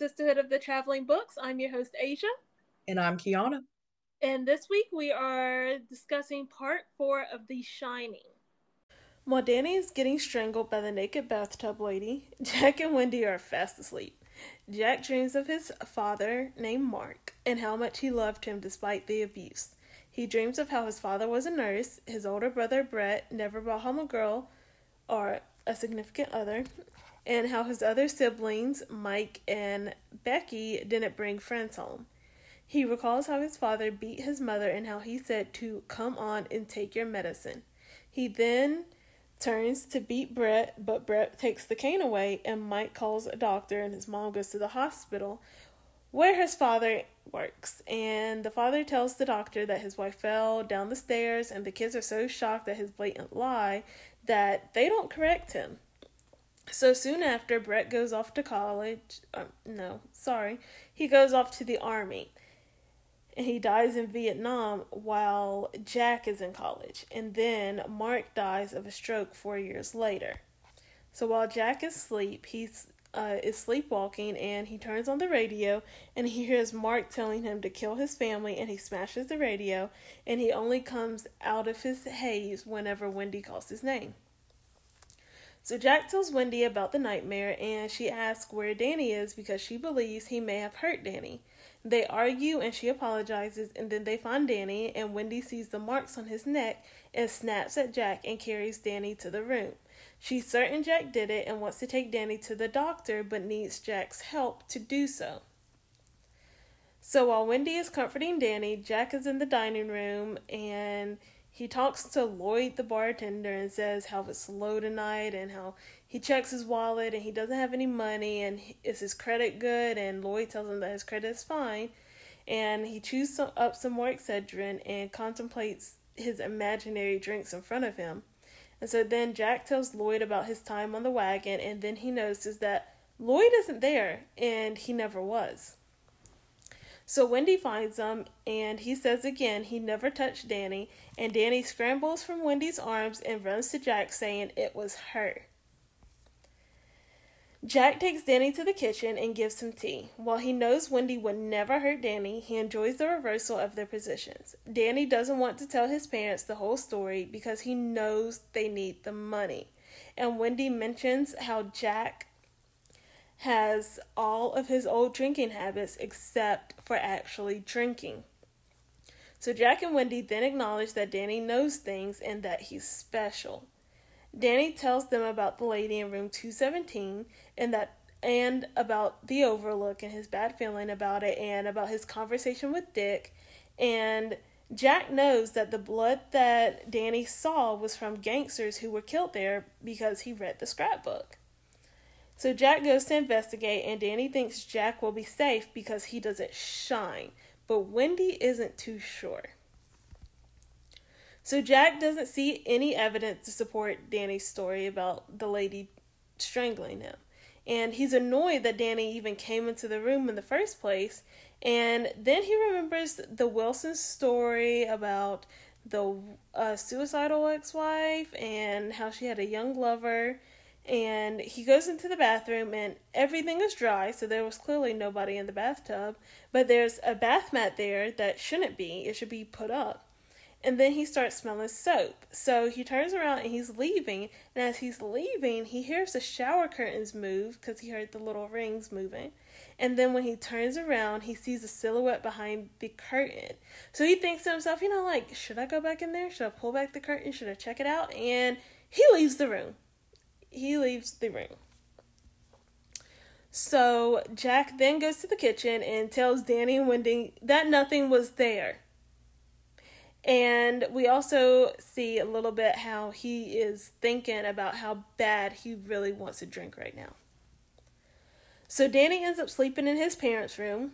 This is the Sisterhood of the Traveling Books. I'm your host, Asia. And I'm Kiana. And this week we are discussing part four of The Shining. While Danny is getting strangled by the naked bathtub lady, Jack and Wendy are fast asleep. Jack dreams of his father, named Mark, and how much he loved him despite the abuse. He dreams of how his father was a nurse, his older brother Brett never brought home a girl or a significant other, and how his other siblings, Mike and Becky, didn't bring friends home. He recalls how his father beat his mother and how he said to come on and take your medicine. He then turns to beat Brett, but Brett takes the cane away, and Mike calls a doctor, and his mom goes to the hospital where his father works. And the father tells the doctor that his wife fell down the stairs, and the kids are so shocked at his blatant lie that they don't correct him. So soon after, Brett goes off to college. Uh, no, sorry. He goes off to the army. And he dies in Vietnam while Jack is in college. And then Mark dies of a stroke four years later. So while Jack is asleep, he's uh, is sleepwalking and he turns on the radio and he hears Mark telling him to kill his family and he smashes the radio and he only comes out of his haze whenever Wendy calls his name. So Jack tells Wendy about the nightmare and she asks where Danny is because she believes he may have hurt Danny. They argue and she apologizes and then they find Danny and Wendy sees the marks on his neck and snaps at Jack and carries Danny to the room. She's certain Jack did it and wants to take Danny to the doctor but needs Jack's help to do so. So while Wendy is comforting Danny, Jack is in the dining room and he talks to Lloyd, the bartender, and says how it's slow tonight and how he checks his wallet and he doesn't have any money and is his credit good? And Lloyd tells him that his credit is fine. And he chews some, up some more Excedrin and contemplates his imaginary drinks in front of him. And so then Jack tells Lloyd about his time on the wagon, and then he notices that Lloyd isn't there, and he never was. So Wendy finds him, and he says again he never touched Danny, and Danny scrambles from Wendy's arms and runs to Jack, saying it was her. Jack takes Danny to the kitchen and gives him tea. While he knows Wendy would never hurt Danny, he enjoys the reversal of their positions. Danny doesn't want to tell his parents the whole story because he knows they need the money. And Wendy mentions how Jack has all of his old drinking habits except for actually drinking. So Jack and Wendy then acknowledge that Danny knows things and that he's special. Danny tells them about the lady in room 217 and that and about the overlook and his bad feeling about it and about his conversation with Dick and Jack knows that the blood that Danny saw was from gangsters who were killed there because he read the scrapbook. So Jack goes to investigate, and Danny thinks Jack will be safe because he doesn't shine. But Wendy isn't too sure. So Jack doesn't see any evidence to support Danny's story about the lady strangling him. And he's annoyed that Danny even came into the room in the first place. And then he remembers the Wilson story about the uh, suicidal ex wife and how she had a young lover and he goes into the bathroom and everything is dry so there was clearly nobody in the bathtub but there's a bath mat there that shouldn't be. It should be put up. And then he starts smelling soap. So he turns around and he's leaving and as he's leaving he hears the shower curtains move because he heard the little rings moving. And then when he turns around he sees a silhouette behind the curtain. So he thinks to himself you know like should i go back in there? Should i pull back the curtain? Should i check it out? And he leaves the room he leaves the room. So Jack then goes to the kitchen and tells Danny and Wendy that nothing was there. And we also see a little bit how he is thinking about how bad he really wants to drink right now. So Danny ends up sleeping in his parents' room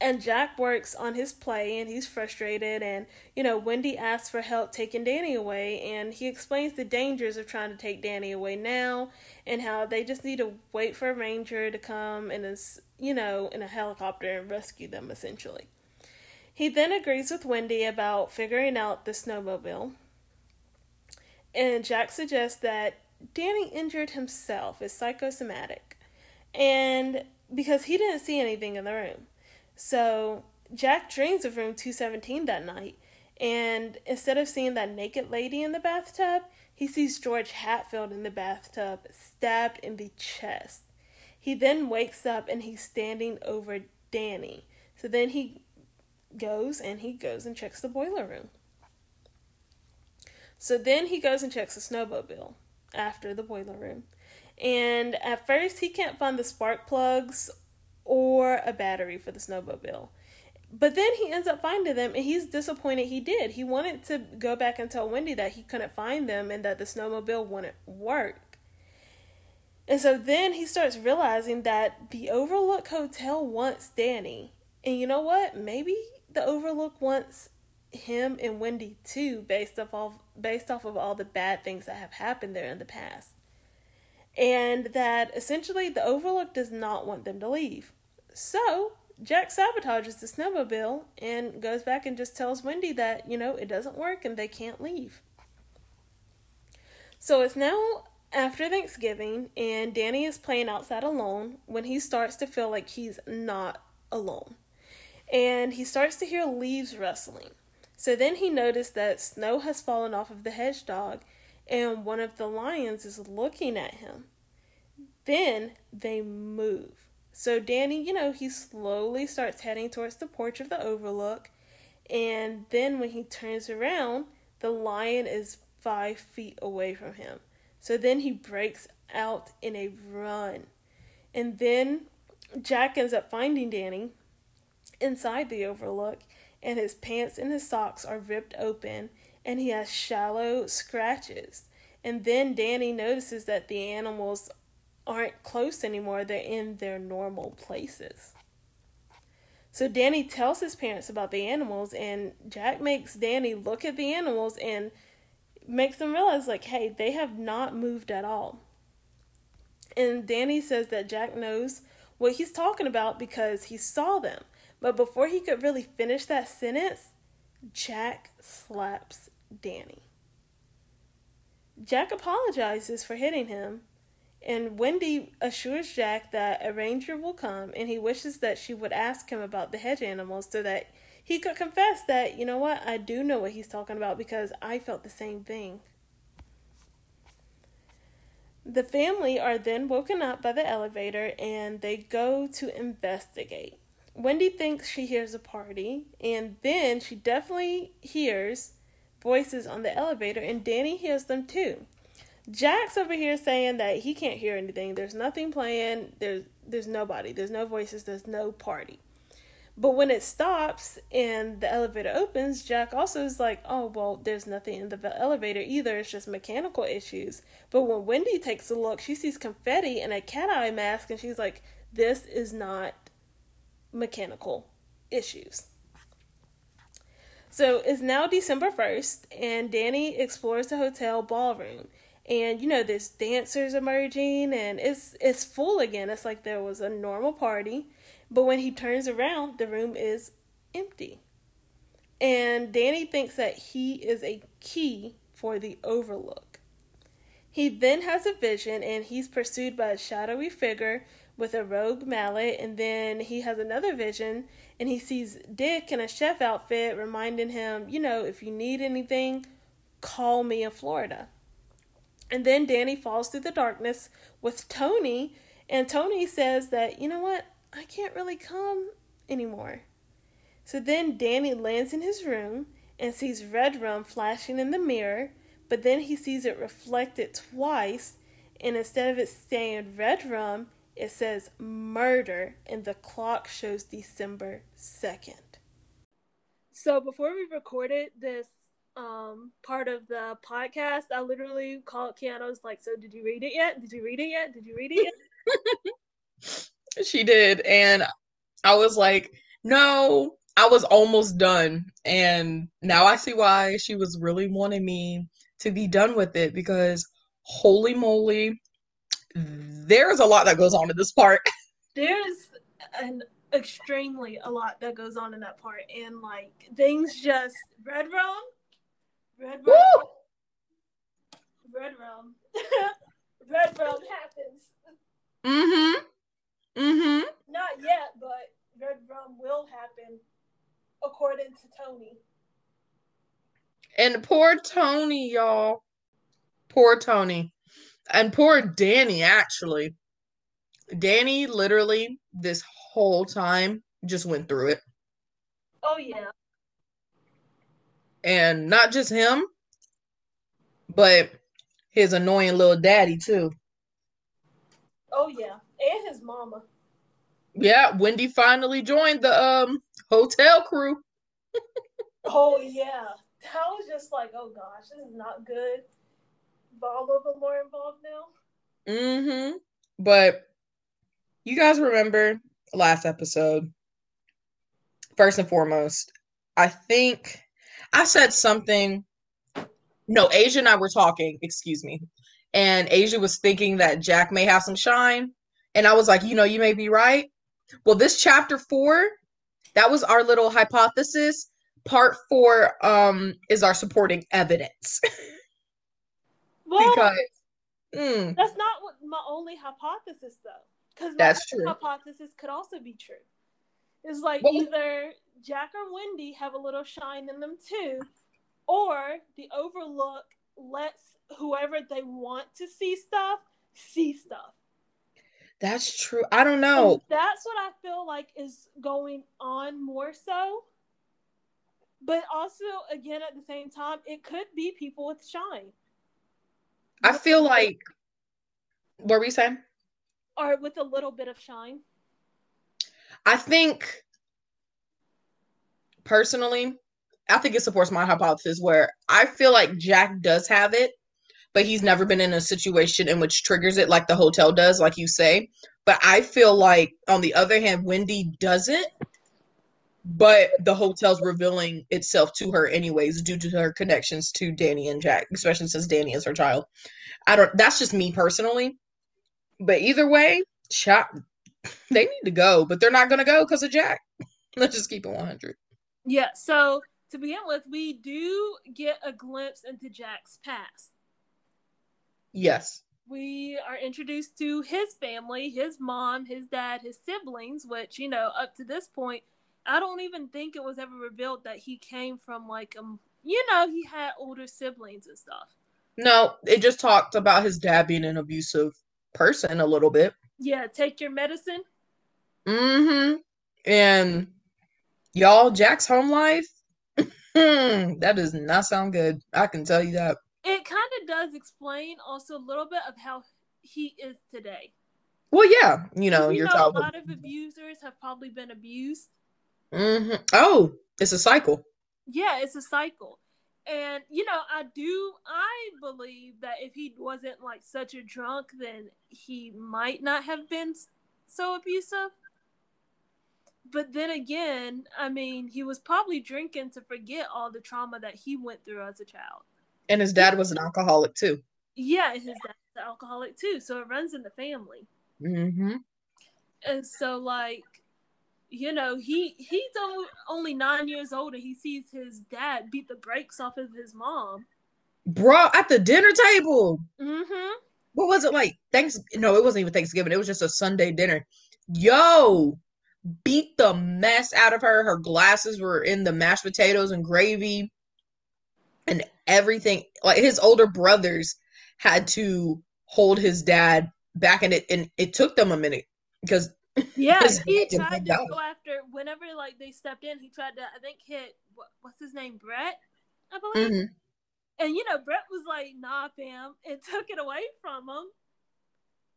and Jack works on his play and he's frustrated and you know Wendy asks for help taking Danny away and he explains the dangers of trying to take Danny away now and how they just need to wait for a ranger to come in a you know in a helicopter and rescue them essentially. He then agrees with Wendy about figuring out the snowmobile. And Jack suggests that Danny injured himself is psychosomatic and because he didn't see anything in the room. So Jack dreams of room 217 that night, and instead of seeing that naked lady in the bathtub, he sees George Hatfield in the bathtub, stabbed in the chest. He then wakes up and he's standing over Danny. So then he goes and he goes and checks the boiler room. So then he goes and checks the snowmobile after the boiler room. And at first, he can't find the spark plugs or a battery for the snowmobile. But then he ends up finding them and he's disappointed he did. He wanted to go back and tell Wendy that he couldn't find them and that the snowmobile wouldn't work. And so then he starts realizing that the Overlook Hotel wants Danny. And you know what? Maybe the Overlook wants him and Wendy too, based off of based off of all the bad things that have happened there in the past. And that essentially the Overlook does not want them to leave. So Jack sabotages the snowmobile and goes back and just tells Wendy that, you know, it doesn't work and they can't leave. So it's now after Thanksgiving and Danny is playing outside alone when he starts to feel like he's not alone. And he starts to hear leaves rustling. So then he noticed that snow has fallen off of the hedgehog and one of the lions is looking at him. Then they move. So Danny, you know, he slowly starts heading towards the porch of the overlook. And then when he turns around, the lion is five feet away from him. So then he breaks out in a run. And then Jack ends up finding Danny inside the overlook, and his pants and his socks are ripped open, and he has shallow scratches. And then Danny notices that the animals aren't close anymore, they're in their normal places. So Danny tells his parents about the animals, and Jack makes Danny look at the animals and makes them realize, like, hey, they have not moved at all. And Danny says that Jack knows what he's talking about because he saw them. But before he could really finish that sentence, Jack slaps Danny. Jack apologizes for hitting him and Wendy assures Jack that a ranger will come and he wishes that she would ask him about the hedge animals so that he could confess that, you know what, I do know what he's talking about because I felt the same thing. The family are then woken up by the elevator and they go to investigate. Wendy thinks she hears a party, and then she definitely hears voices on the elevator, and Danny hears them too. Jack's over here saying that he can't hear anything. There's nothing playing. There's there's nobody. There's no voices. There's no party. But when it stops and the elevator opens, Jack also is like, "Oh well, there's nothing in the elevator either. It's just mechanical issues." But when Wendy takes a look, she sees confetti and a cat eye mask, and she's like, "This is not mechanical issues." So it's now December 1st, and Danny explores the hotel ballroom. And you know there's dancers emerging and it's it's full again. It's like there was a normal party. But when he turns around the room is empty. And danny thinks that he is a key for the overlook. He then has a vision and he's pursued by a shadowy figure with a roque mallet and then he has another vision and he sees dick in a chef outfit reminding him you know if you need anything call me in florida and then Danny falls through the darkness with Tony, and Tony says that, you know what, I can't really come anymore. So then Danny lands in his room and sees red rum flashing in the mirror, but then he sees it reflected twice, and instead of it saying red rum, it says murder, and the clock shows December 2nd. So before we recorded this um part of the podcast, I literally called Kiana. Was like, "So did you read it yet? Did you read it yet? Did you read it yet?" she did, and I was like, "No." I was almost done, and now I see why she was really wanting me to be done with it because holy moly, there's a lot that goes on in this part. There's an extremely a lot that goes on in that part, and like things just red rum, red rum, red rum, red rum happens. Mm-hmm. Mm-hmm. Not yet, but red rum will happen, according to Tony. And poor Tony, y'all. Poor Tony. And poor Danny, actually. Danny literally this whole time just went through it. Oh yeah. And not just him, but his annoying little daddy too. Oh yeah. And his mama. Yeah, Wendy finally joined the um hotel crew. oh yeah. That was just like, oh gosh, this is not good. All of them involved now. Mm-hmm. But you guys remember last episode. First and foremost, I think I said something. No, Asia and I were talking, excuse me. And Asia was thinking that Jack may have some shine. And I was like, you know, you may be right. Well, this chapter four, that was our little hypothesis. Part four um is our supporting evidence. well, because mm, that's not what my only hypothesis though. Because that's true. Hypothesis could also be true. It's like well, either Jack or Wendy have a little shine in them too, or the Overlook lets whoever they want to see stuff see stuff. That's true. I don't know. And that's what I feel like is going on more so. But also, again, at the same time, it could be people with shine. I feel like. What were we saying? or with a little bit of shine? I think personally, I think it supports my hypothesis where I feel like Jack does have it, but he's never been in a situation in which triggers it like the hotel does, like you say. But I feel like, on the other hand, Wendy doesn't, but the hotel's revealing itself to her anyways due to her connections to Danny and Jack, especially since Danny is her child. I don't. That's just me personally. But either way, shot they need to go, but they're not going to go because of Jack. Let's just keep it 100. Yeah. So to begin with, we do get a glimpse into Jack's past. Yes. We are introduced to his family, his mom, his dad, his siblings, which, you know, up to this point, I don't even think it was ever revealed that he came from like um you know, he had older siblings and stuff. No, it just talked about his dad being an abusive person a little bit. Yeah, take your medicine. Mm-hmm. And y'all, Jack's home life, that does not sound good. I can tell you that. It kind of does explain also a little bit of how he is today. Well, yeah, you know, you know. A lot of abusers have probably been abused. Mm-hmm. Oh, it's a cycle. Yeah, it's a cycle. And you know, I do I believe that if he wasn't like such a drunk, then he might not have been so abusive. But then again, I mean, he was probably drinking to forget all the trauma that he went through as a child. And his dad was an alcoholic too. Yeah, his dad's an alcoholic too, so it runs in the family. Mm-hmm. And so, like, you know, he he's only nine years old and he sees his dad beat the brakes off of his mom. Bro, at the dinner table. Mm-hmm. What was it like? Thanks. No, it wasn't even Thanksgiving. It was just a Sunday dinner. Yo, beat the mess out of her. Her glasses were in the mashed potatoes and gravy and everything. Like his older brothers had to hold his dad back, and it and it took them a minute because yeah, he tried to go after whenever like they stepped in. He tried to, I think, hit what, what's his name, Brett, I believe. Mm-hmm. And you know, Brett was like, "Nah, fam," and took it away from him.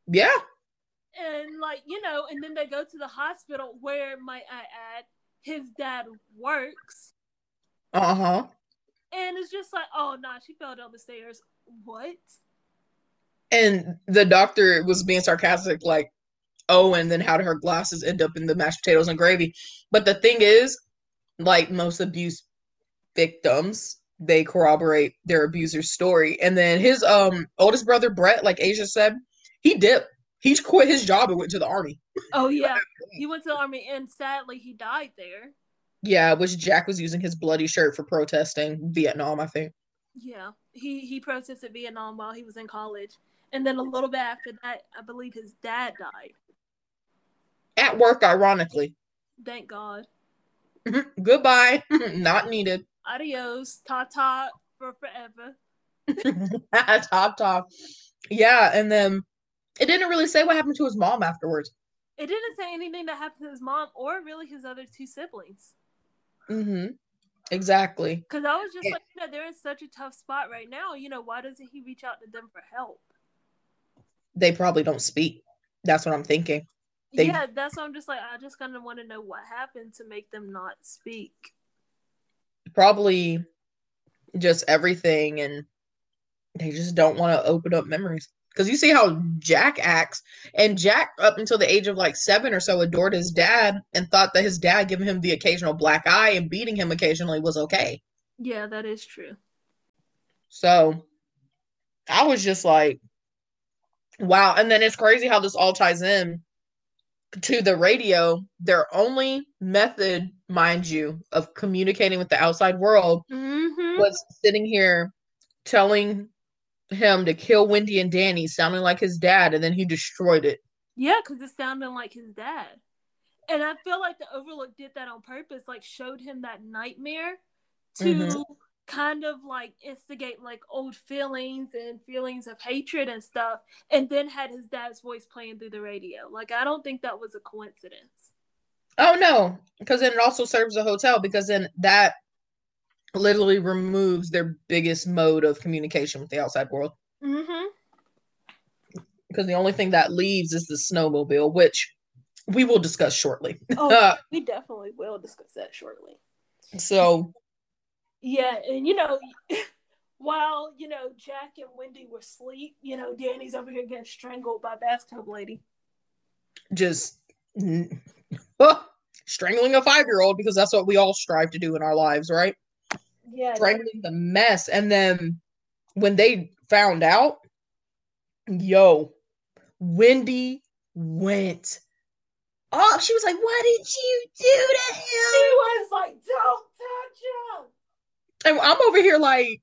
Yeah. And like you know, and then they go to the hospital where, might I add, his dad works. Uh huh. And it's just like, oh nah, she fell down the stairs. What? And the doctor was being sarcastic, like, oh, and then how did her glasses end up in the mashed potatoes and gravy? But the thing is, like most abuse victims, they corroborate their abuser's story. And then his um oldest brother Brett, like Asia said, he dipped. He quit his job and went to the army. Oh yeah, he went to the army, and sadly, he died there. Yeah, which Jack was using his bloody shirt for protesting Vietnam, I think. Yeah, he he protested Vietnam while he was in college, and then a little bit after that, I believe his dad died. At work, ironically. Thank God. Goodbye. Not needed. Adios. Ta ta. for forever. top top. Yeah, and then it didn't really say what happened to his mom afterwards. It didn't say anything that happened to his mom or really his other two siblings. Mm-hmm. Exactly. Because I was just like, you know, they're in such a tough spot right now. You know, why doesn't he reach out to them for help? They probably don't speak. That's what I'm thinking. They, yeah, that's why I'm just like, I just kind of want to know what happened to make them not speak. Probably just everything, and they just don't want to open up memories. Because you see how Jack acts, and Jack, up until the age of like seven or so, adored his dad and thought that his dad giving him the occasional black eye and beating him occasionally was okay. Yeah, that is true. So I was just like, wow. And then it's crazy how this all ties in to the radio. Their only method, mind you, of communicating with the outside world mm-hmm. was sitting here telling him to kill Wendy and Danny, sounding like his dad, and then he destroyed it. Yeah, because it sounded like his dad. And I feel like the Overlook did that on purpose, like showed him that nightmare to mm-hmm. Kind of like instigate like old feelings and feelings of hatred and stuff, and then had his dad's voice playing through the radio. Like I don't think that was a coincidence. Oh no, because then it also serves the hotel because then that literally removes their biggest mode of communication with the outside world. Mm-hmm. Because the only thing that leaves is the snowmobile, which we will discuss shortly. Oh, we definitely will discuss that shortly. So, yeah, and you know, while you know Jack and Wendy were asleep, you know, Danny's over here getting strangled by bathtub lady. Just oh, strangling a five year old because that's what we all strive to do in our lives, right? yeah, strangling the mess. And then when they found out, yo, Wendy went Oh, She was like, "What did you do to him?" He was like, "Don't touch him." And I'm over here like,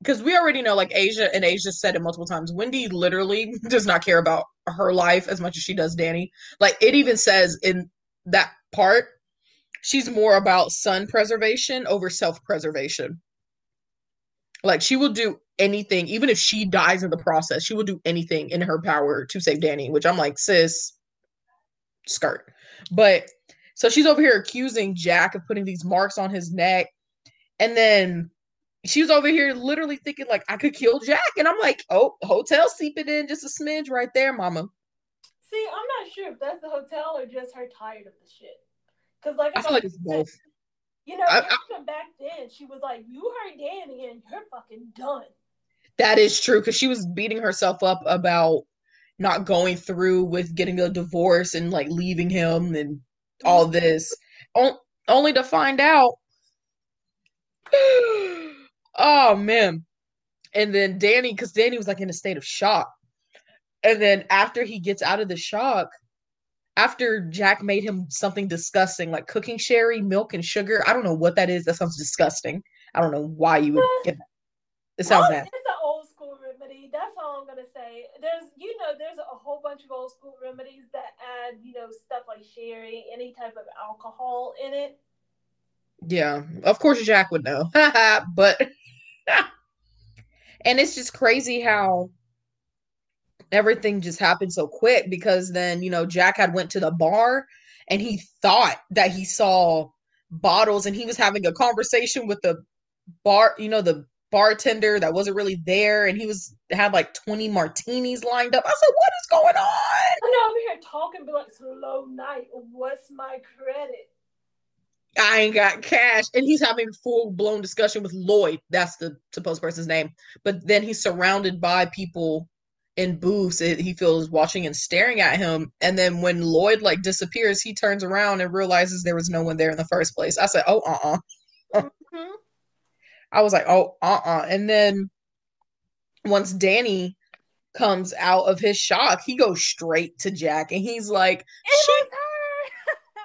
because we already know, like Asia and Asia said it multiple times. Wendy literally does not care about her life as much as she does Danny. Like it even says in that part she's more about son preservation over self preservation. Like she will do anything, even if she dies in the process, she will do anything in her power to save Danny, which I'm like, sis, skirt. But so she's over here accusing Jack of putting these marks on his neck. And then she was over here literally thinking like I could kill Jack. And I'm like, oh, hotel seeping in just a smidge right there, mama. See, I'm not sure if that's the hotel or just her tired of the shit. Because like I feel like it's both. You know, I, I, back then she was like, "You heard Danny, and you're fucking done." That is true because she was beating herself up about not going through with getting a divorce and like leaving him and all mm-hmm. this, o- only to find out. oh man! And then Danny, because Danny was like in a state of shock, and then after he gets out of the shock, after Jack made him something disgusting like cooking sherry, milk, and sugar. I don't know what that is. That sounds disgusting. I don't know why you would get that. It sounds bad. It's an old school remedy. That's all I'm gonna say. There's, you know, there's a whole bunch of old school remedies that add, you know, stuff like sherry, any type of alcohol in it. Yeah, of course Jack would know, but and it's just crazy how everything just happened so quick because then you know Jack had went to the bar and he thought that he saw bottles and he was having a conversation with the bar you know the bartender that wasn't really there and he was had like 20 martinis lined up. I said what is going on? I'm over here talking be like slow night what's my credit I ain't got cash. And he's having a full blown discussion with Lloyd. That's the supposed person's name. But then he's surrounded by people in booths he feels watching and staring at him and then when lloyd like disappears he turns around and realizes there was no one there in the first place i said oh uh-uh mm-hmm. i was like oh uh-uh and then once danny comes out of his shock he goes straight to jack and he's like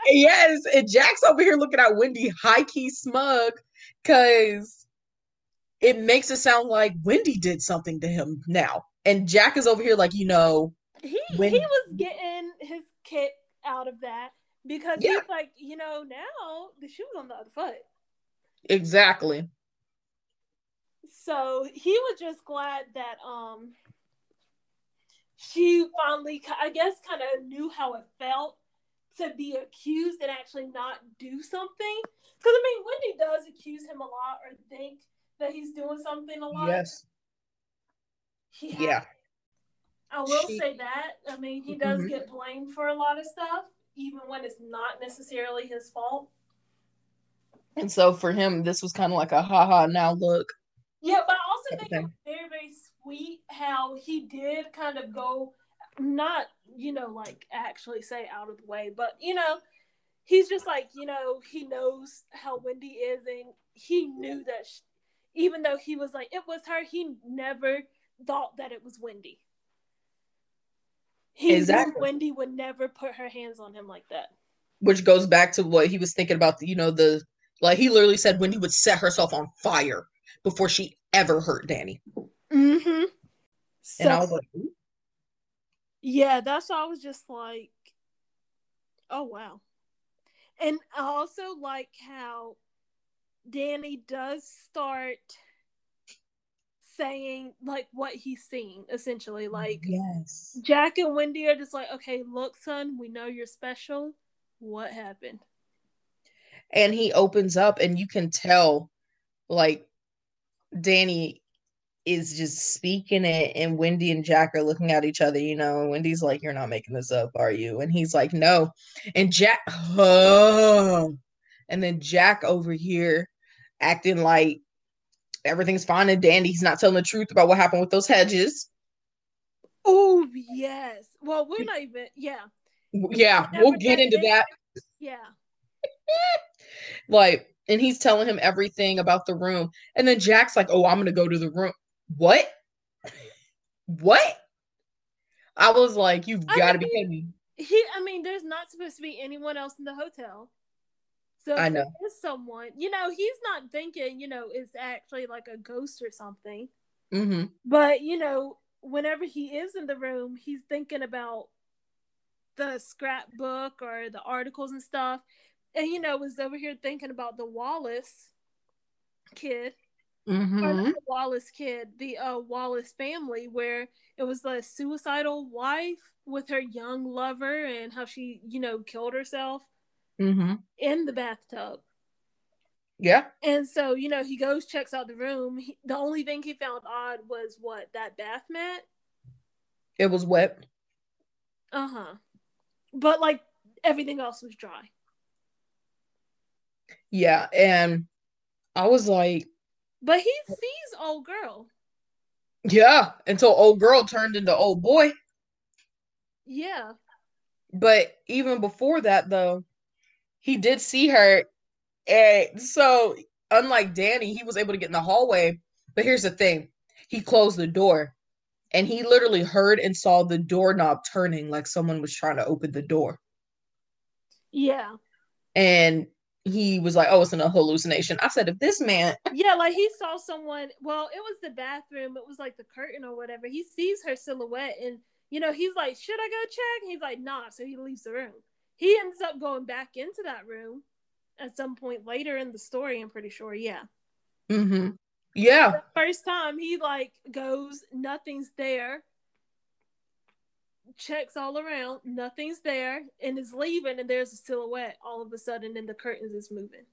yes and jack's over here looking at wendy high-key smug because it makes it sound like wendy did something to him now and Jack is over here like, you know, he when... he was getting his kick out of that because yeah. he's like, you know, now the shoe's on the other foot. Exactly. So he was just glad that um she finally, I guess, kind of knew how it felt to be accused and actually not do something. Because I mean, Wendy does accuse him a lot or think that he's doing something a lot. Yes. He Yeah. I will She- say that. I mean, he does Mhm. get blamed for a lot of stuff, even when it's not necessarily his fault. And so for him, this was kind of like a haha now look. Yeah, but I also think it was very, very sweet how he did kind of go, not, you know, like actually say out of the way, but, you know, he's just like, you know, he knows how Wendy is, and he knew that sh even though he was like, it was her, he never thought that it was Wendy. He Exactly. knew Wendy would never put her hands on him like that. Which goes back to what he was thinking about, you know, the like he literally said Wendy would set herself on fire before she ever hurt Danny. Mm-hmm. So, And I was like. Yeah, that's why I was just like, oh wow. And I also like how Danny does start saying like what he's seeing, essentially. Like yes. Jack and Wendy are just like, okay, look, son, we know you're special. What happened? And he opens up and you can tell like Danny is just speaking it and Wendy and Jack are looking at each other, you know. and Wendy's like, You're not making this up, are you? And he's like, No. And Jack oh. and then Jack over here acting like everything's fine and dandy. He's not telling the truth about what happened with those hedges. Oh yes. Well, we're not even. Yeah, Yeah, we'll get into it. that. yeah. Like, and he's telling him everything about the room. And then Jack's like, Oh, I'm gonna go to the room. What? What? I was like, You've got to be kidding me. He. I mean, there's not supposed to be anyone else in the hotel. So I there know. is someone. You know, he's not thinking. You know, it's actually like a ghost or something. hmm But you know, whenever he is in the room, he's thinking about the scrapbook or the articles and stuff. And you know, was over here thinking about the Wallace kid. Or hmm not the Wallace kid, the uh, Wallace family, where it was the suicidal wife with her young lover and how she, you know, killed herself hmm in the bathtub. Yeah. And so, you know, he goes, checks out the room. He, the only thing he found odd was what that bath mat. It was wet. Uh huh. But like everything else was dry. Yeah. And I was like, But he sees old girl. Yeah, until old girl turned into old boy. Yeah. But even before that, though, he did see her. And so, unlike Danny, he was able to get in the hallway. But here's the thing he closed the door and he literally heard and saw the doorknob turning like someone was trying to open the door. Yeah. And he was like, Oh, it's an hallucination. I said, If this man, Yeah, like he saw someone. Well, it was the bathroom. It was like the curtain or whatever. He sees her silhouette, and you know he's like, "Should I go check?" He's like, "Nah." So he leaves the room. He ends up going back into that room at some point later in the story. I'm pretty sure. Yeah. hmm yeah, First time he like goes, nothing's there. Checks all around, nothing's there, and is leaving, and there's a silhouette all of a sudden, and the curtains is moving.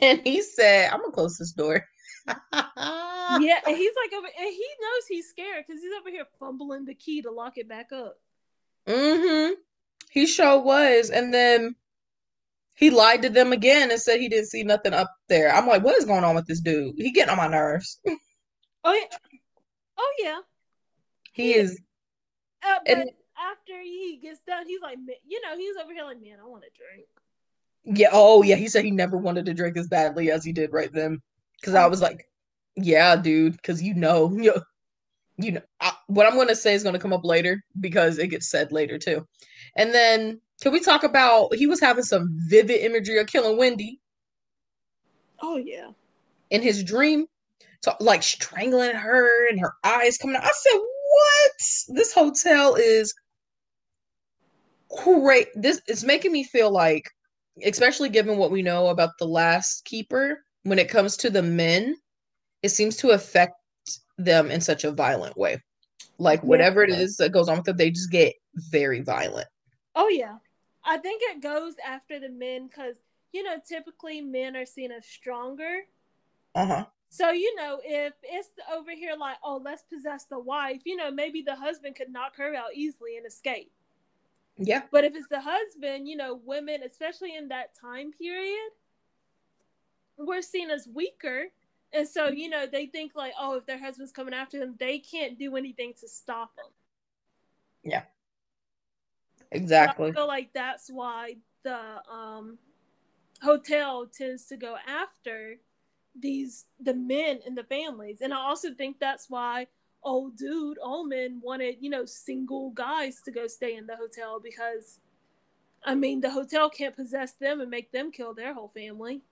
and he said, I'm gonna close this door. yeah, and he's like over, and he knows he's scared because he's over here fumbling the key to lock it back up. Mm-hmm. He sure was. And then he lied to them again and said he didn't see nothing up there. I'm like, what is going on with this dude? He getting on my nerves. Oh yeah, oh yeah. He is Uh, but And- after he gets done, he's like, "Ma- you know, he's over here like, man, I want to drink. yeah, oh yeah, he said he never wanted to drink as badly as he did right then. Cause I was like, yeah, dude, because you know, you know, you know I, what I'm gonna say is gonna come up later because it gets said later too. And then can we talk about he was having some vivid imagery of killing Wendy Oh yeah. in his dream, so like strangling her and her eyes coming out. I said, "What? This hotel is great. This is making me feel like, especially given what we know about the last keeper, when it comes to the men, it seems to affect them in such a violent way. Like whatever yeah. it is that goes on with them, they just get very violent. Oh yeah. I think it goes after the men because you know typically men are seen as stronger. Uh huh. So you know if it's over here like oh let's possess the wife, you know maybe the husband could knock her out easily and escape. Yeah. But if it's the husband, you know women especially in that time period, we're seen as weaker. And so, you know, they think like, oh, if their husband's coming after them, they can't do anything to stop them. Yeah. Exactly. I feel like that's why the um, hotel tends to go after these the men in the families, and I also think that's why old dude Ullman wanted you know single guys to go stay in the hotel because, I mean, the hotel can't possess them and make them kill their whole family.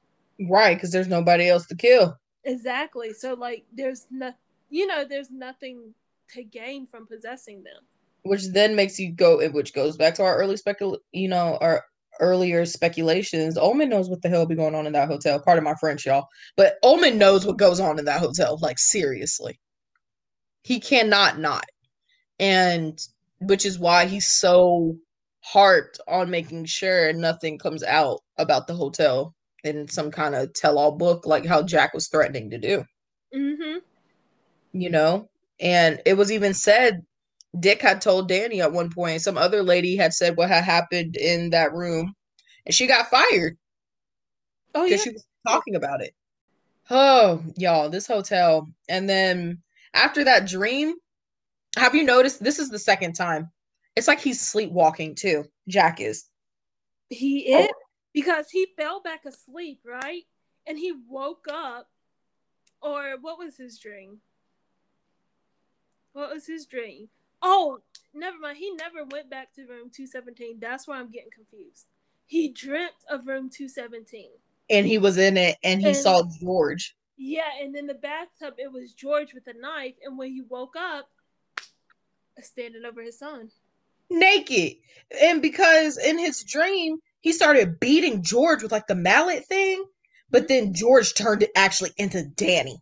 Right, because there's nobody else to kill. Exactly. So like, there's no, you know, there's nothing to gain from possessing them which then makes you go which goes back to our early specul you know our earlier speculations Ullman knows what the hell be going on in that hotel. Part of my french y'all. But Ullman knows what goes on in that hotel like seriously. He cannot not. And which is why he's so harped on making sure nothing comes out about the hotel in some kind of tell-all book like how jack was threatening to do. Mm-hmm. you know? And it was even said Dick had told Danny at one point, some other lady had said what had happened in that room, and she got fired. Oh yeah, she was talking about it. Oh, y'all, this hotel. And then after that dream, have you noticed this is the second time? It's like he's sleepwalking too. Jack is. He oh. is because he fell back asleep, right? And he woke up. Or what was his dream? What was his dream? Oh, never mind. He never went back to room 217. That's why I'm getting confused. He dreamt of room 217. And he was in it and he and, saw George. Yeah, and in the bathtub it was George with a knife. And when he woke up, standing over his son. Naked. And because in his dream, he started beating George with like the mallet thing, but mm-hmm. then George turned it actually into Danny.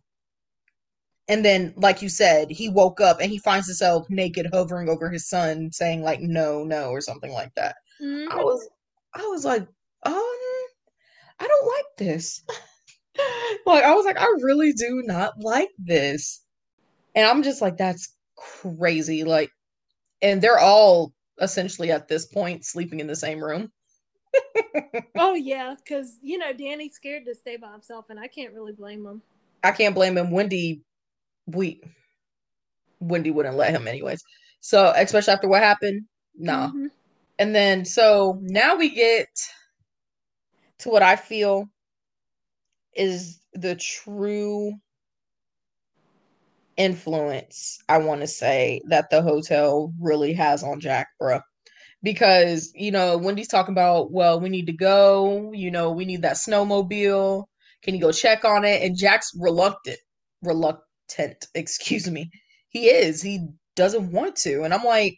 And then, like you said, he woke up and he finds himself naked, hovering over his son, saying like "no, no" or something like that. Mm-hmm. I was, I was like, um, I don't like this. like, I was like, I really do not like this. And I'm just like, that's crazy. Like, and they're all essentially at this point sleeping in the same room. oh yeah, because you know Danny's scared to stay by himself, and I can't really blame him. I can't blame him. Wendy we Wendy wouldn't let him anyways. So especially after what happened, no. Nah. Mm-hmm. And then so now we get to what I feel is the true influence I want to say that the hotel really has on Jack, bro. Because, you know, Wendy's talking about, well, we need to go, you know, we need that snowmobile. Can you go check on it? And Jack's reluctant, reluctant reluctant, excuse me. He is. He doesn't want to. And I'm like,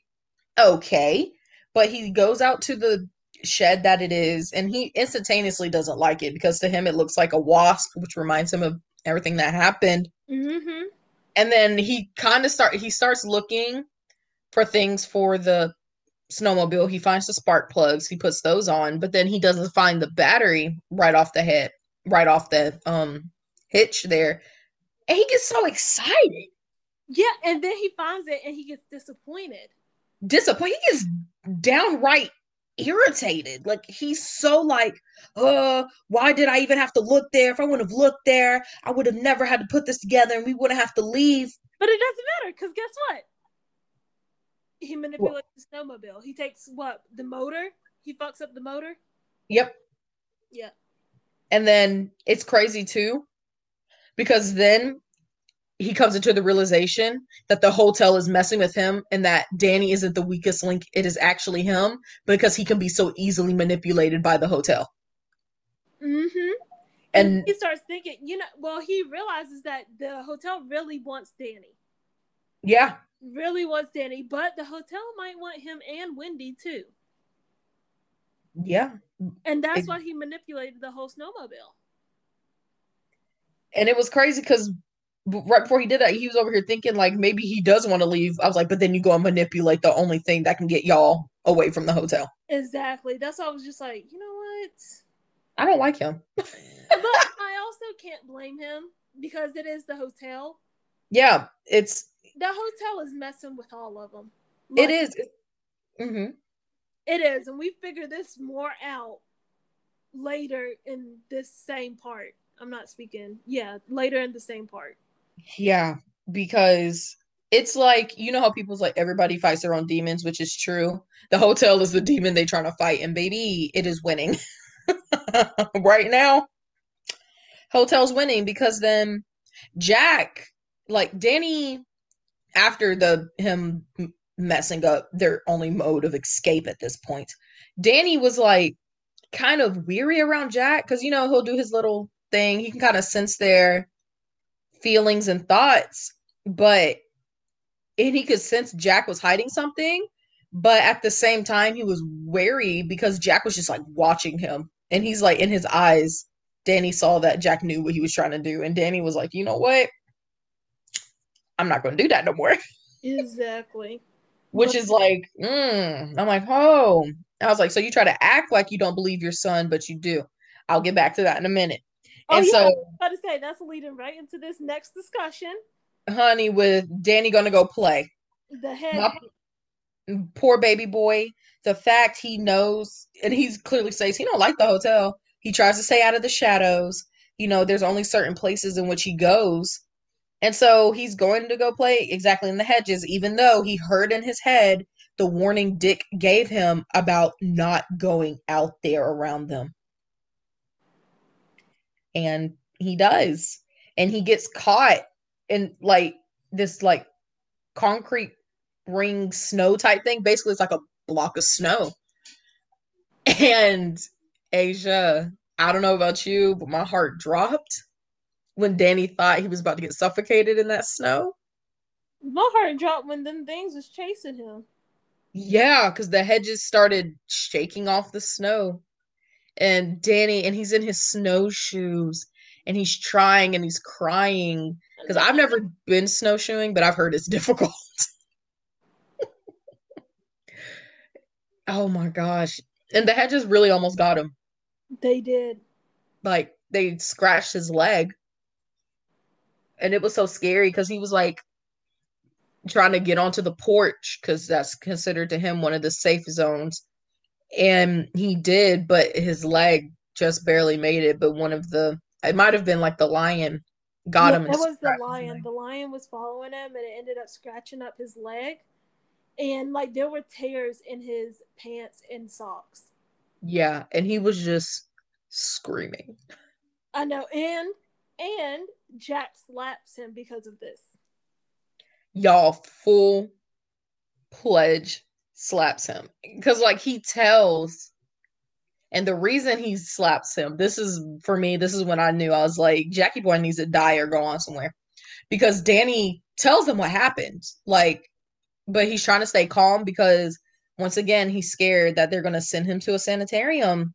okay. But he goes out to the shed that it is, and he instantaneously doesn't like it because to him it looks like a wasp, which reminds him of everything that happened. Mm-hmm. And then he kind of start he starts looking for things for the snowmobile. He finds the spark plugs, he puts those on, but then he doesn't find the battery right off the head, right off the um hitch there. And he gets so excited. Yeah, and then he finds it and he gets disappointed. Disappointed. He gets downright irritated. Like he's so like, uh, why did I even have to look there? If I wouldn't have looked there, I would have never had to put this together and we wouldn't have to leave. But it doesn't matter because guess what? He manipulates what? the snowmobile. He takes what? The motor? He fucks up the motor? Yep. Yeah. And then it's crazy too because then he comes into the realization that the hotel is messing with him and that Danny isn't the weakest link. It is actually him because he can be so easily manipulated by the hotel. Mm-hmm. And, and he starts thinking, you know, well, he realizes that the hotel really wants Danny. Yeah. Really wants Danny, but the hotel might want him and Wendy too. Yeah. And that's it, why he manipulated the whole snowmobile and it was crazy because right before he did that, he was over here thinking like maybe he does want to leave. I was like, but then you go and manipulate the only thing that can get y'all away from the hotel. Exactly. That's why I was just like, you know what? I don't like him. but I also can't blame him because it is the hotel. Yeah, it's the hotel is messing with all of them. Like, it is. Mm-hmm. It is, and we figure this more out later in this same part. I'm not speaking. Yeah, later in the same part. Yeah, because it's like you know how people's like everybody fights their own demons, which is true. The hotel is the demon they trying to fight, and baby, it is winning right now. Hotel's winning because then Jack, like Danny, after the him messing up their only mode of escape at this point, Danny was like kind of weary around Jack because you know he'll do his little thing. He can kind of sense their feelings and thoughts, but and he could sense Jack was hiding something, but at the same time he was wary because Jack was just like watching him and he's like in his eyes Danny saw that Jack knew what he was trying to do and Danny was like, "You know what? I'm not going to do that no more." Exactly. Which is like, mm. I'm like, "Oh." I was like, "So you try to act like you don't believe your son, but you do." I'll get back to that in a minute. Oh, and yeah, so, I was about to say that's leading right into this next discussion. Honey, with Danny gonna go play. The head My, poor baby boy. The fact he knows and he's clearly says he don't like the hotel. He tries to stay out of the shadows. You know, there's only certain places in which he goes. And so he's going to go play exactly in the hedges, even though he heard in his head the warning Dick gave him about not going out there around them and he does. And he gets caught in like this like concrete ring snow type thing. Basically it's like a block of snow. And asia i don't know about you but my heart dropped when danny thought he was about to get suffocated in that snow. My heart dropped when them things was chasing him. Yeah because the hedges started shaking off the snow and Danny and he's in his snowshoes and he's trying and he's crying because I've never been snowshoeing, but I've heard it's difficult. oh my gosh. And the hedges really almost got him. They did. Like they scratched his leg. And it was so scary because he was like trying to get onto the porch because that's considered to him one of the safe zones and he did, but his leg just barely made it. But one of the, it might have been like the lion got yeah, him. It was the lion. The lion was following him, and it ended up scratching up his leg, and like there were tears in his pants and socks. Yeah, and he was just screaming. I know, and and Jack slaps him because of this. Y'all full pledge slaps him. Because like he tells and the reason he slaps him this is for me this is when i knew i was like jackie boy needs to die or go on somewhere. Because danny tells him what happened like but he's trying to stay calm because once again he's scared that they're going to send him to a sanitarium.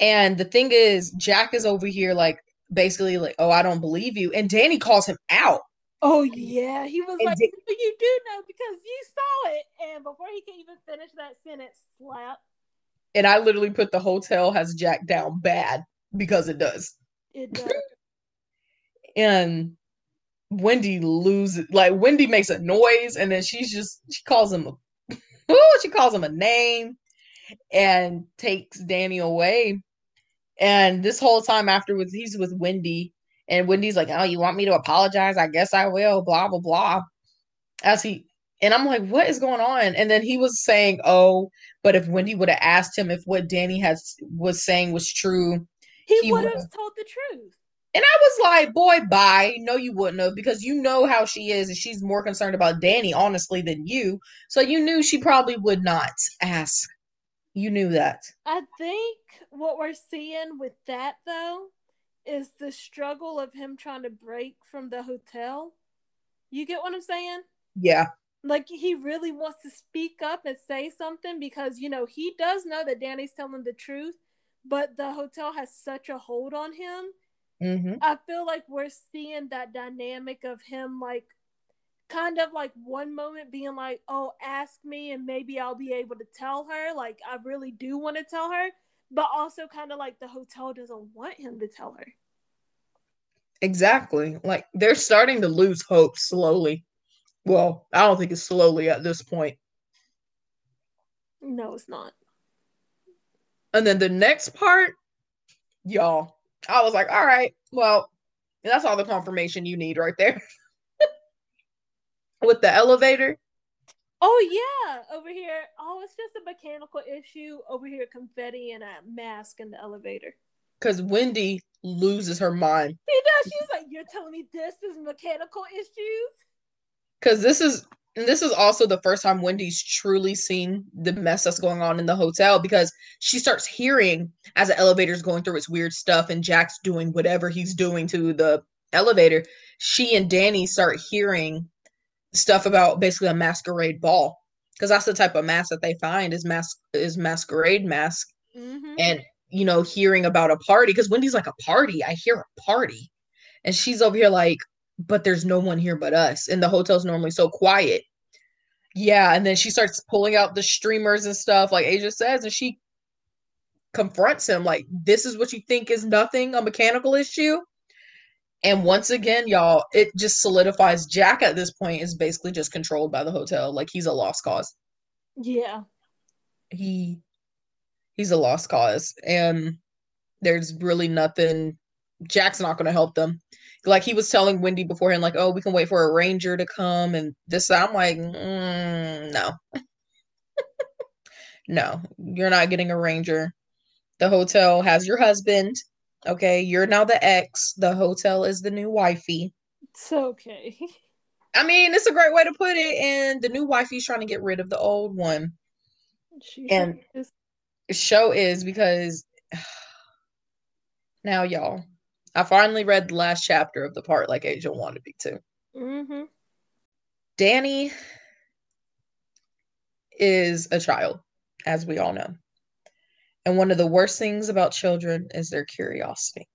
And the thing is jack is over here like basically like oh i don't believe you. And danny calls him out Oh yeah, he was and like, did- "You do know because you saw it." And before he can even finish that sentence, slap. And I literally put the hotel has Jack down bad because it does. It does. and Wendy loses, like Wendy makes a noise, and then she's just she calls him a, oh, she calls him a name, and takes Danny away. And this whole time afterwards, he's with Wendy and Wendy's like, "Oh, you want me to apologize? I guess I will." Blah blah blah. As he and I'm like, "What is going on?" And then he was saying, "Oh, but if Wendy would have asked him if what Danny has was saying was true, he, he would have told the truth." And I was like, "Boy, bye." No, you wouldn't have because you know how she is, and she's more concerned about Danny, honestly, than you. So you knew she probably would not ask. You knew that. I think what we're seeing with that though is the struggle of him trying to break from the hotel. You get what I'm saying? Yeah. Like he really wants to speak up and say something because you know he does know that Danny's telling the truth, but the hotel has such a hold on him Mm-hmm. I feel like we're seeing that dynamic of him like kind of like one moment being like, "Oh, ask me and maybe I'll be able to tell her." Like I really do want to tell her, but also kind of like the hotel doesn't want him to tell her. Exactly. Like they're starting to lose hope slowly. Well, I don't think it's slowly at this point. No, it's not. And then the next part, y'all, I was like, all right, well, that's all the confirmation you need right there. With the elevator. Oh yeah, over here. Oh, it's just a mechanical issue. Over here, confetti and a mask in the elevator. Because Wendy loses her mind. She does. She's like, "You're telling me this is mechanical issues?" Because this is and this is also the first time Wendy's truly seen the mess that's going on in the hotel because she starts hearing as the elevator's going through its weird stuff and Jack's doing whatever he's doing to the elevator. She and Danny start hearing stuff about basically a masquerade ball because that's the type of mask that they find is mask is masquerade mask Mm-hmm. and you know hearing about a party because Wendy's like a party. I hear a party, and she's over here like but there's no one here but us. And the hotel's normally so quiet. Yeah, and then she starts pulling out the streamers and stuff, like Asia says, and she confronts him like, This is what you think is nothing, a mechanical issue. And once again, y'all, it just solidifies Jack at this point is basically just controlled by the hotel. Like he's a lost cause. Yeah. He he's a lost cause. And there's really nothing Jack's not gonna help them like he was telling Wendy beforehand, like, oh, we can wait for a ranger to come and this. I'm like, mm, no, no, you're not getting a ranger. The hotel has your husband. Okay, you're now the ex. The hotel is the new wifey. It's okay. I mean, it's a great way to put it. And the new wifey's trying to get rid of the old one. She and is. show is because now, y'all, I finally read the last chapter of the part like Angel wanted me to. Mm-hmm. Danny is a child, as we all know. And one of the worst things about children is their curiosity.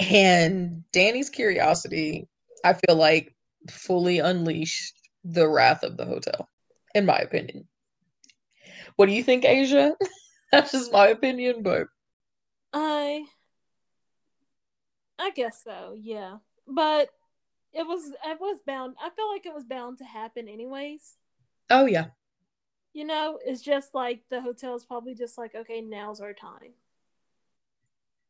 And Danny's curiosity, I feel like, fully unleashed the wrath of the hotel, in my opinion. What do you think, Asia? That's just my opinion, but I I guess so, yeah. But it was it was bound I feel like it was bound to happen anyways. oh yeah. You know, it's just like the hotel's probably just like, okay, now's our time.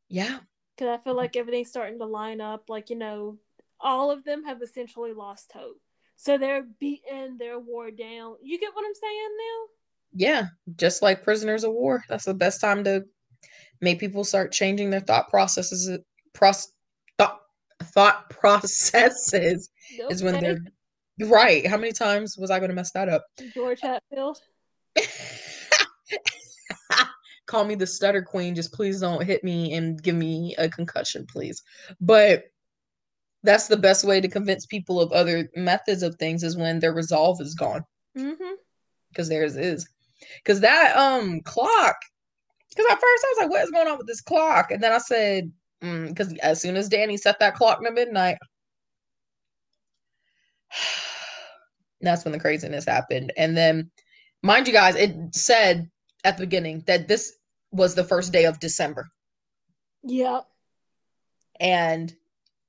Yeah. Cause I feel like everything's starting to line up. Like, you know, all of them have essentially lost hope. So they're beaten, they're wore down. You get what I'm saying now? Yeah. Just like prisoners of war. That's the best time to make people start changing their thought processes pros, thought, thought processes is when they're right. How many times was I going to mess that up? George Hatfield. Call me the stutter queen. Just please don't hit me and give me a concussion, please. But that's the best way to convince people of other methods of things is when their resolve is gone Mm-hmm. because theirs is. Because that um clock, because at first I was like, what is going on with this clock? And then I said, because as soon as Danny set that clock to midnight, that's when the craziness happened. And then, mind you guys, it said at the beginning that this was the first day of December. Yep. And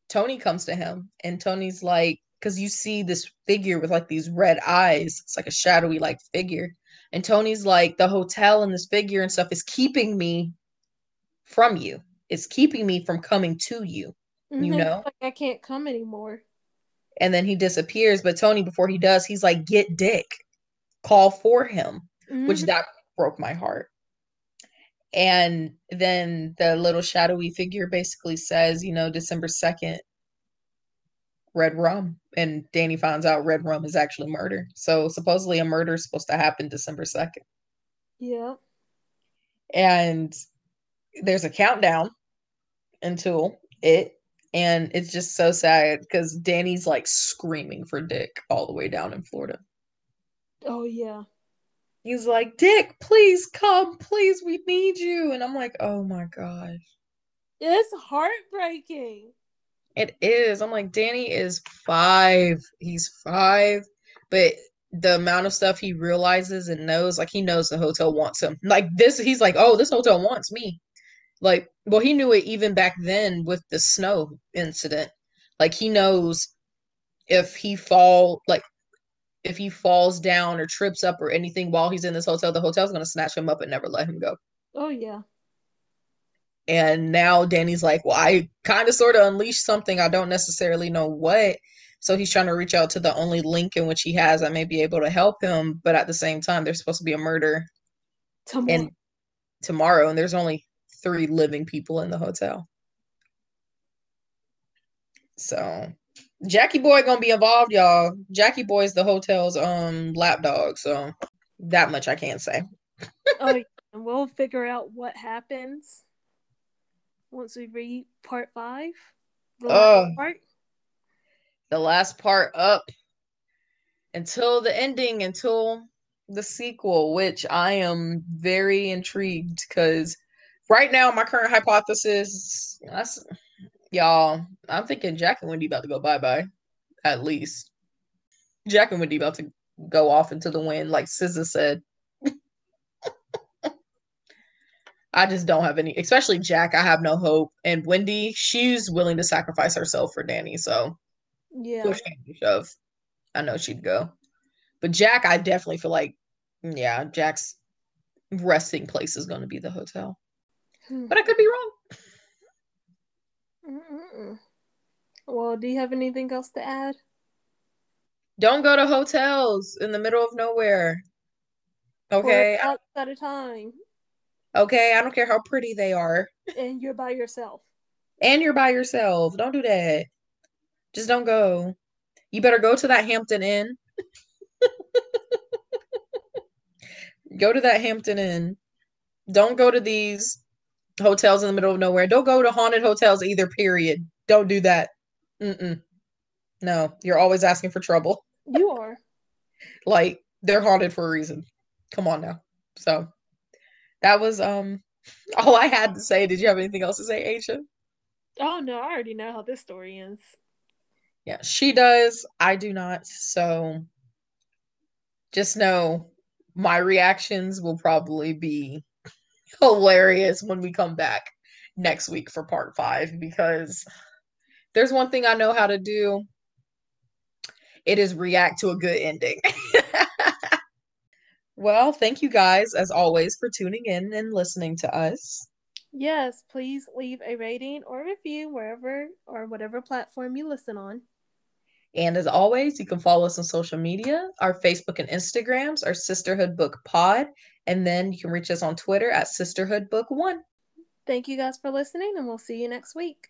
Tony comes to him, and Tony's like, because you see this figure with like these red eyes, it's like a shadowy like figure. And Tony's like, the hotel and this figure and stuff is keeping me from you. It's keeping me from coming to you. Mhm. know? Like I can't come anymore. And then he disappears. But Tony, before he does, he's like, get Dick, call for him, which Mhm. that broke my heart. And then the little shadowy figure basically says, you know, December 2nd, red rum. And Danny finds out red rum is actually murder. So supposedly a murder is supposed to happen December 2nd. Yeah. And there's a countdown until it. And it's just so sad because Danny's like screaming for Dick all the way down in Florida. Oh yeah. He's like, Dick, please come, please, we need you. And I'm like, oh my gosh. It's heartbreaking. It is. I'm like, Danny is five. He's five. But the amount of stuff he realizes and knows, like he knows the hotel wants him. Like this, he's like, oh, this hotel wants me. Like, well, he knew it even back then with the snow incident. Like he knows if he fall like if he falls down or trips up or anything while he's in this hotel, the hotel's gonna snatch him up and never let him go. Oh yeah. And now Danny's like, well, I kind of sort of unleashed something. I don't necessarily know what. So he's trying to reach out to the only link in which he has that may be able to help him. But at the same time, there's supposed to be a murder tomorrow. And tomorrow, and there's only three living people in the hotel. So Jackie Boy gonna be involved, y'all. Jackie Boy is the hotel's um lapdog, so that much I can't say. oh, and we'll figure out what happens once we read part five. The last uh, part. The last part up until the ending, until the sequel, which I am very intrigued because right now my current hypothesis, that's y'all. I'm thinking Jack and Wendy about to go bye bye, at least. Jack and Wendy about to go off into the wind, like SZA said. I just don't have any, especially Jack. I have no hope, and Wendy, she's willing to sacrifice herself for Danny. So, yeah, push shove. I know she'd go, but Jack, I definitely feel like, yeah, Jack's resting place is going to be the hotel, hmm. but I could be wrong. Mm-mm. Well, do you have anything else to add? Don't go to hotels in the middle of nowhere. Okay. For at a time. Okay, I don't care how pretty they are. And you're by yourself. And you're by yourself. Don't do that. Just don't go. You better go to that Hampton Inn. go to that Hampton Inn. Don't go to these hotels in the middle of nowhere. Don't go to haunted hotels either, period. Don't do that. Mm-mm. No, you're always asking for trouble. You are. like, they're haunted for a reason. Come on now. So that was um all I had to say. Did you have anything else to say, Aisha? Oh no, I already know how this story ends. Yeah, she does. I do not. So just know my reactions will probably be hilarious when we come back next week for part five because there's one thing I know how to do. It is react to a good ending. Well, thank you guys, as always, for tuning in and listening to us. Yes, please leave a rating or review wherever or whatever platform you listen on. And as always, you can follow us on social media. Our Facebook and Instagrams are Sisterhood Book Pod. And then you can reach us on Twitter at Sisterhood Book One. Thank you guys for listening, and we'll see you next week.